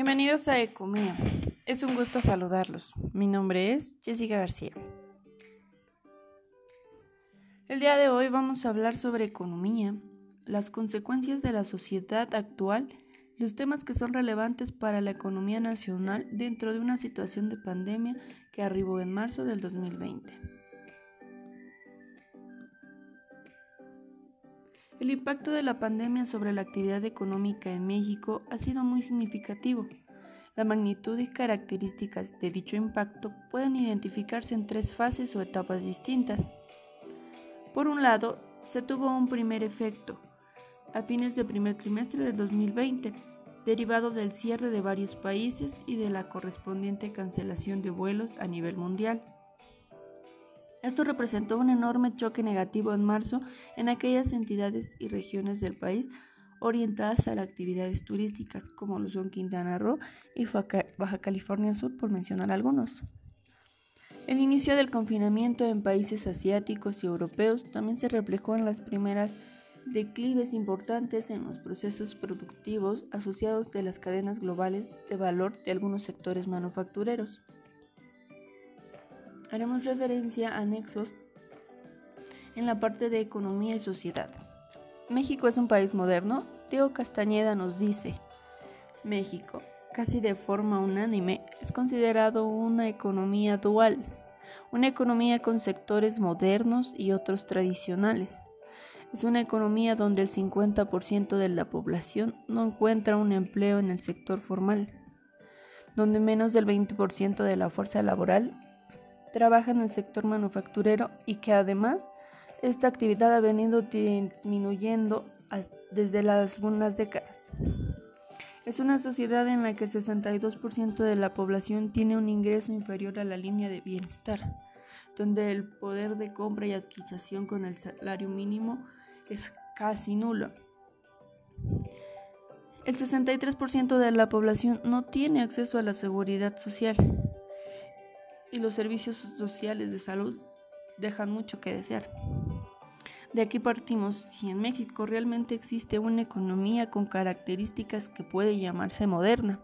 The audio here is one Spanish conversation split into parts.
Bienvenidos a Ecomea. Es un gusto saludarlos. Mi nombre es Jessica García. El día de hoy vamos a hablar sobre economía, las consecuencias de la sociedad actual, los temas que son relevantes para la economía nacional dentro de una situación de pandemia que arribó en marzo del 2020. El impacto de la pandemia sobre la actividad económica en México ha sido muy significativo. La magnitud y características de dicho impacto pueden identificarse en tres fases o etapas distintas. Por un lado, se tuvo un primer efecto, a fines del primer trimestre del 2020, derivado del cierre de varios países y de la correspondiente cancelación de vuelos a nivel mundial. Esto representó un enorme choque negativo en marzo en aquellas entidades y regiones del país orientadas a las actividades turísticas, como lo Quintana Roo y Baja California Sur, por mencionar algunos. El inicio del confinamiento en países asiáticos y europeos también se reflejó en las primeras declives importantes en los procesos productivos asociados de las cadenas globales de valor de algunos sectores manufactureros haremos referencia a anexos en la parte de economía y sociedad. México es un país moderno. Diego Castañeda nos dice, México, casi de forma unánime, es considerado una economía dual, una economía con sectores modernos y otros tradicionales. Es una economía donde el 50% de la población no encuentra un empleo en el sector formal, donde menos del 20% de la fuerza laboral trabaja en el sector manufacturero y que además esta actividad ha venido disminuyendo desde las algunas décadas. Es una sociedad en la que el 62% de la población tiene un ingreso inferior a la línea de bienestar, donde el poder de compra y adquisición con el salario mínimo es casi nulo. El 63% de la población no tiene acceso a la seguridad social y los servicios sociales de salud dejan mucho que desear. De aquí partimos, si en México realmente existe una economía con características que puede llamarse moderna.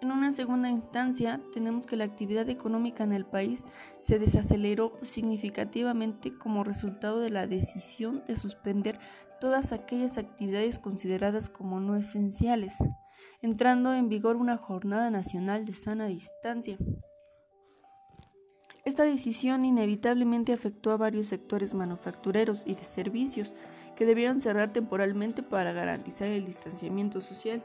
En una segunda instancia, tenemos que la actividad económica en el país se desaceleró significativamente como resultado de la decisión de suspender todas aquellas actividades consideradas como no esenciales, entrando en vigor una jornada nacional de sana distancia. Esta decisión inevitablemente afectó a varios sectores manufactureros y de servicios que debieron cerrar temporalmente para garantizar el distanciamiento social.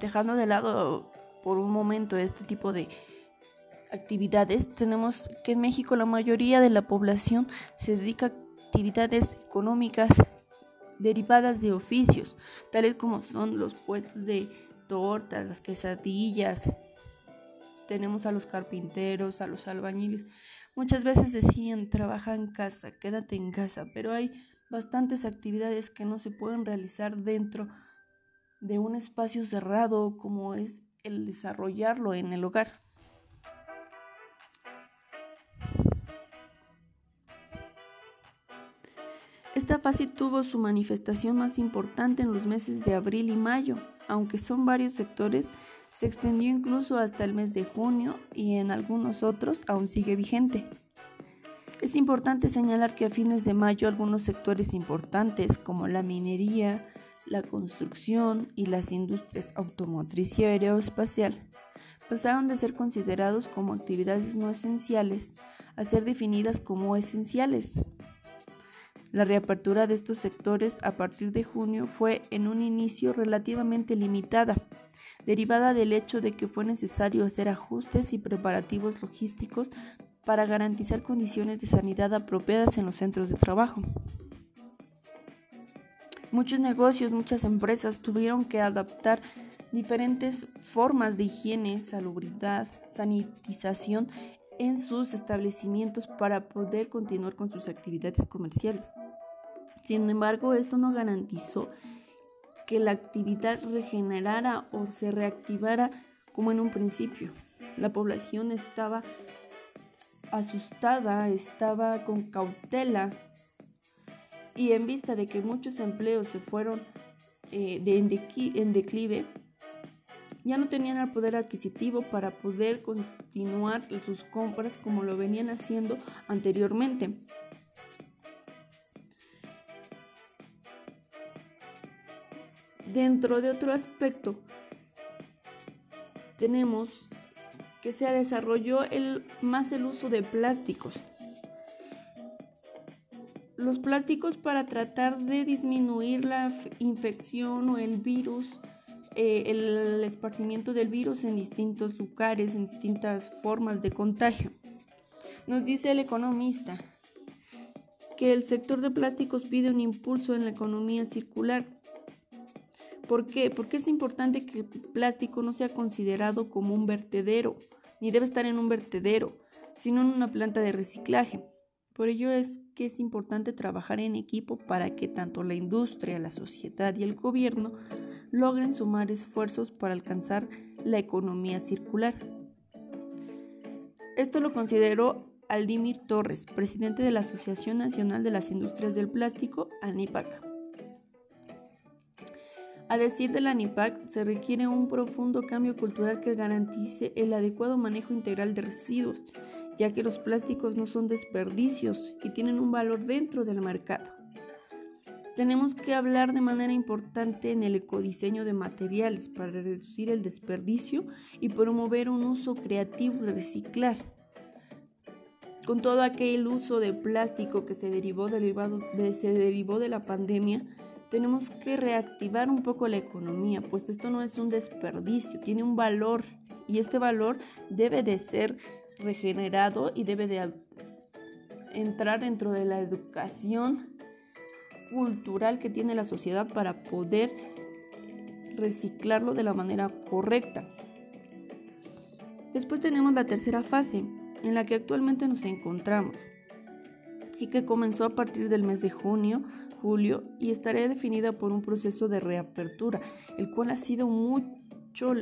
Dejando de lado por un momento este tipo de actividades, tenemos que en México la mayoría de la población se dedica a actividades económicas derivadas de oficios, tales como son los puestos de tortas, las quesadillas. Tenemos a los carpinteros, a los albañiles. Muchas veces decían, trabaja en casa, quédate en casa, pero hay bastantes actividades que no se pueden realizar dentro de un espacio cerrado como es el desarrollarlo en el hogar. Esta fase tuvo su manifestación más importante en los meses de abril y mayo, aunque son varios sectores, se extendió incluso hasta el mes de junio y en algunos otros aún sigue vigente. Es importante señalar que a fines de mayo algunos sectores importantes como la minería, la construcción y las industrias automotriz y aeroespacial pasaron de ser considerados como actividades no esenciales a ser definidas como esenciales. La reapertura de estos sectores a partir de junio fue en un inicio relativamente limitada, derivada del hecho de que fue necesario hacer ajustes y preparativos logísticos para garantizar condiciones de sanidad apropiadas en los centros de trabajo. Muchos negocios, muchas empresas tuvieron que adaptar diferentes formas de higiene, salubridad, sanitización en sus establecimientos para poder continuar con sus actividades comerciales. Sin embargo, esto no garantizó que la actividad regenerara o se reactivara como en un principio. La población estaba asustada, estaba con cautela Y en vista de que muchos empleos se fueron eh, en declive, ya no tenían el poder adquisitivo para poder continuar sus compras como lo venían haciendo anteriormente. Dentro de otro aspecto, tenemos que se desarrolló el, más el uso de plásticos. Los plásticos para tratar de disminuir la infección o el virus eh, el esparcimiento del virus en distintos lugares, en distintas formas de contagio. Nos dice el economista que el sector de plásticos pide un impulso en la economía circular. ¿Por qué? Porque es importante que el plástico no sea considerado como un vertedero, ni debe estar en un vertedero, sino en una planta de reciclaje. Por ello es que es importante trabajar en equipo para que tanto la industria, la sociedad y el gobierno logren sumar esfuerzos para alcanzar la economía circular. Esto lo consideró Aldimir Torres, presidente de la Asociación Nacional de las Industrias del Plástico, ANIPAC. A decir de la ANIPAC, se requiere un profundo cambio cultural que garantice el adecuado manejo integral de residuos, ya que los plásticos no son desperdicios y tienen un valor dentro del mercado. Tenemos que hablar de manera importante en el ecodiseño de materiales para reducir el desperdicio y promover un uso creativo y reciclar. Con todo aquel uso de plástico que se derivó, de, se derivó de la pandemia, tenemos que reactivar un poco la economía, pues esto no es un desperdicio, tiene un valor y este valor debe de ser regenerado y debe de entrar dentro de la educación cultural que tiene la sociedad para poder reciclarlo de la manera correcta. Después tenemos la tercera fase, en la que actualmente nos encontramos y que comenzó a partir del mes de junio, julio y estará definida por un proceso de reapertura, el cual ha sido mucho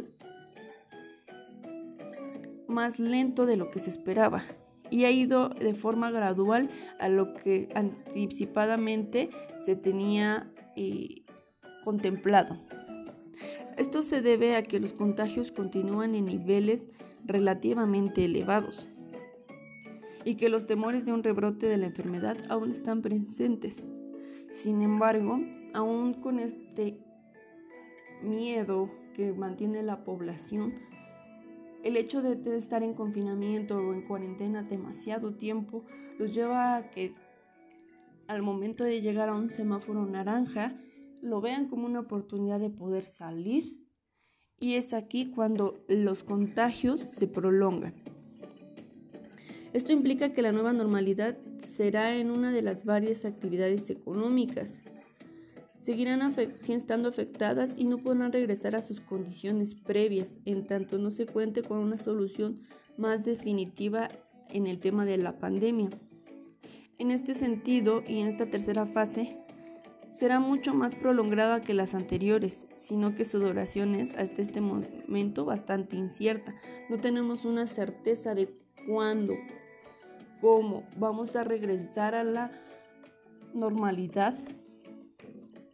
más lento de lo que se esperaba y ha ido de forma gradual a lo que anticipadamente se tenía eh, contemplado. Esto se debe a que los contagios continúan en niveles relativamente elevados y que los temores de un rebrote de la enfermedad aún están presentes. Sin embargo, aún con este miedo que mantiene la población, el hecho de estar en confinamiento o en cuarentena demasiado tiempo los lleva a que al momento de llegar a un semáforo naranja lo vean como una oportunidad de poder salir y es aquí cuando los contagios se prolongan. Esto implica que la nueva normalidad será en una de las varias actividades económicas seguirán estando afectadas y no podrán regresar a sus condiciones previas en tanto no se cuente con una solución más definitiva en el tema de la pandemia. En este sentido y en esta tercera fase, será mucho más prolongada que las anteriores, sino que su duración es hasta este momento bastante incierta. No tenemos una certeza de cuándo, cómo vamos a regresar a la normalidad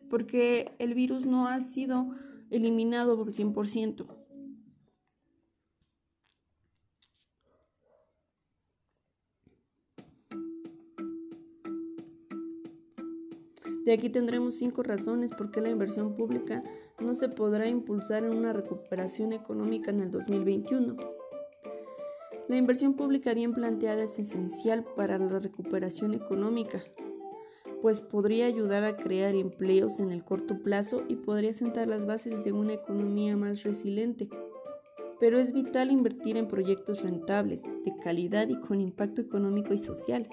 porque el virus no ha sido eliminado por 100%. De aquí tendremos cinco razones por qué la inversión pública no se podrá impulsar en una recuperación económica en el 2021. La inversión pública bien planteada es esencial para la recuperación económica, pues podría ayudar a crear empleos en el corto plazo y podría sentar las bases de una economía más resiliente. Pero es vital invertir en proyectos rentables, de calidad y con impacto económico y social.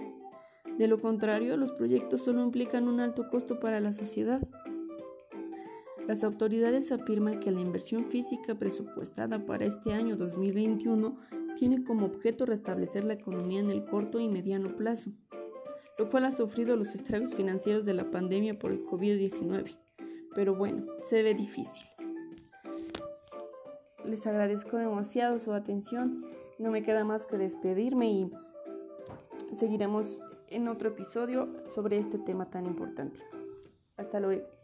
De lo contrario, los proyectos solo implican un alto costo para la sociedad. Las autoridades afirman que la inversión física presupuestada para este año 2021 tiene como objeto restablecer la economía en el corto y mediano plazo lo cual ha sufrido los estragos financieros de la pandemia por el COVID-19. Pero bueno, se ve difícil. Les agradezco demasiado su atención. No me queda más que despedirme y seguiremos en otro episodio sobre este tema tan importante. Hasta luego.